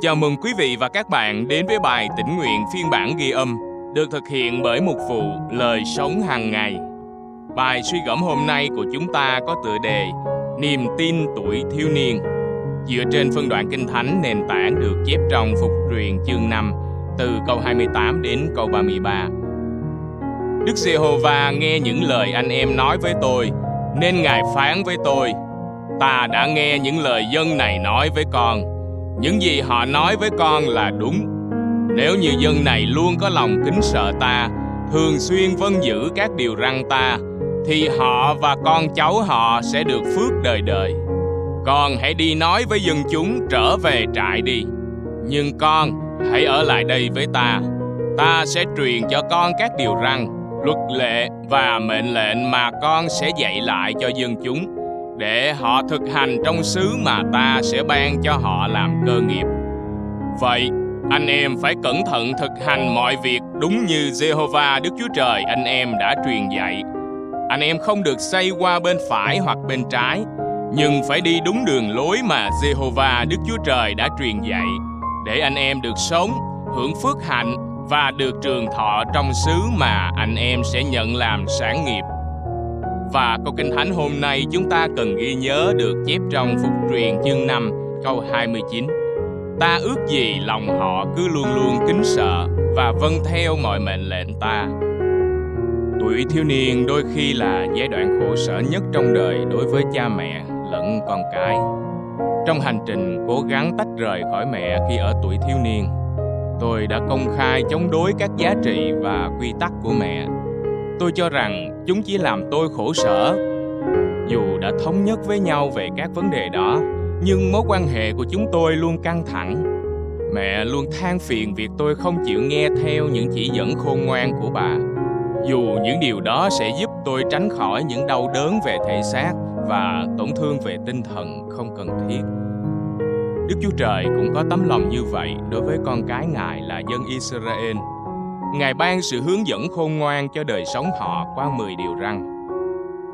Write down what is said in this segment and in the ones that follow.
Chào mừng quý vị và các bạn đến với bài tĩnh nguyện phiên bản ghi âm được thực hiện bởi mục vụ Lời Sống hàng ngày. Bài suy gẫm hôm nay của chúng ta có tựa đề Niềm tin tuổi thiếu niên dựa trên phân đoạn kinh thánh nền tảng được chép trong Phục truyền chương 5 từ câu 28 đến câu 33. Đức Giê-hô-va nghe những lời anh em nói với tôi, nên Ngài phán với tôi, ta đã nghe những lời dân này nói với con. Những gì họ nói với con là đúng. Nếu như dân này luôn có lòng kính sợ ta, thường xuyên vâng giữ các điều răn ta, thì họ và con cháu họ sẽ được phước đời đời. Con hãy đi nói với dân chúng trở về trại đi. Nhưng con hãy ở lại đây với ta. Ta sẽ truyền cho con các điều răn, luật lệ và mệnh lệnh mà con sẽ dạy lại cho dân chúng để họ thực hành trong xứ mà ta sẽ ban cho họ làm cơ nghiệp. Vậy, anh em phải cẩn thận thực hành mọi việc đúng như Jehovah Đức Chúa Trời anh em đã truyền dạy. Anh em không được xây qua bên phải hoặc bên trái, nhưng phải đi đúng đường lối mà Jehovah Đức Chúa Trời đã truyền dạy, để anh em được sống, hưởng phước hạnh và được trường thọ trong xứ mà anh em sẽ nhận làm sản nghiệp. Và câu kinh thánh hôm nay chúng ta cần ghi nhớ được chép trong Phục truyền chương 5 câu 29. Ta ước gì lòng họ cứ luôn luôn kính sợ và vâng theo mọi mệnh lệnh ta. Tuổi thiếu niên đôi khi là giai đoạn khổ sở nhất trong đời đối với cha mẹ lẫn con cái. Trong hành trình cố gắng tách rời khỏi mẹ khi ở tuổi thiếu niên, tôi đã công khai chống đối các giá trị và quy tắc của mẹ. Tôi cho rằng chúng chỉ làm tôi khổ sở. Dù đã thống nhất với nhau về các vấn đề đó, nhưng mối quan hệ của chúng tôi luôn căng thẳng. Mẹ luôn than phiền việc tôi không chịu nghe theo những chỉ dẫn khôn ngoan của bà. Dù những điều đó sẽ giúp tôi tránh khỏi những đau đớn về thể xác và tổn thương về tinh thần không cần thiết. Đức Chúa Trời cũng có tấm lòng như vậy đối với con cái Ngài là dân Israel. Ngài ban sự hướng dẫn khôn ngoan cho đời sống họ qua 10 điều răn.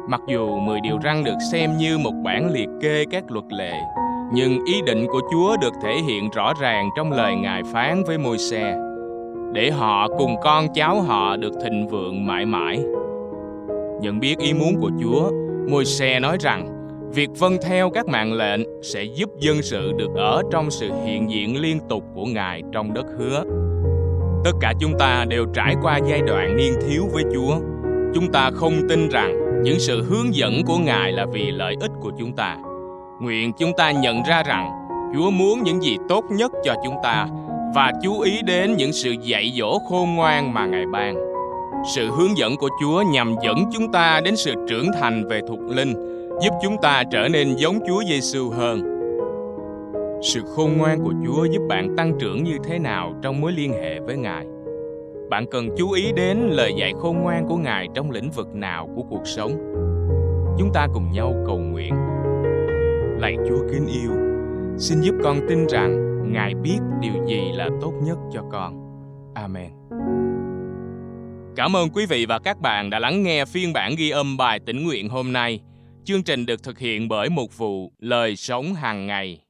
Mặc dù 10 điều răn được xem như một bản liệt kê các luật lệ, nhưng ý định của Chúa được thể hiện rõ ràng trong lời Ngài phán với môi xe để họ cùng con cháu họ được thịnh vượng mãi mãi. Nhận biết ý muốn của Chúa, môi xe nói rằng việc vâng theo các mạng lệnh sẽ giúp dân sự được ở trong sự hiện diện liên tục của Ngài trong đất hứa. Tất cả chúng ta đều trải qua giai đoạn niên thiếu với Chúa. Chúng ta không tin rằng những sự hướng dẫn của Ngài là vì lợi ích của chúng ta. Nguyện chúng ta nhận ra rằng Chúa muốn những gì tốt nhất cho chúng ta và chú ý đến những sự dạy dỗ khôn ngoan mà Ngài ban. Sự hướng dẫn của Chúa nhằm dẫn chúng ta đến sự trưởng thành về thuộc linh, giúp chúng ta trở nên giống Chúa Giêsu hơn. Sự khôn ngoan của Chúa giúp bạn tăng trưởng như thế nào trong mối liên hệ với Ngài? Bạn cần chú ý đến lời dạy khôn ngoan của Ngài trong lĩnh vực nào của cuộc sống? Chúng ta cùng nhau cầu nguyện. Lạy Chúa kính yêu, xin giúp con tin rằng Ngài biết điều gì là tốt nhất cho con. Amen. Cảm ơn quý vị và các bạn đã lắng nghe phiên bản ghi âm bài tĩnh nguyện hôm nay. Chương trình được thực hiện bởi một vụ Lời Sống Hàng Ngày.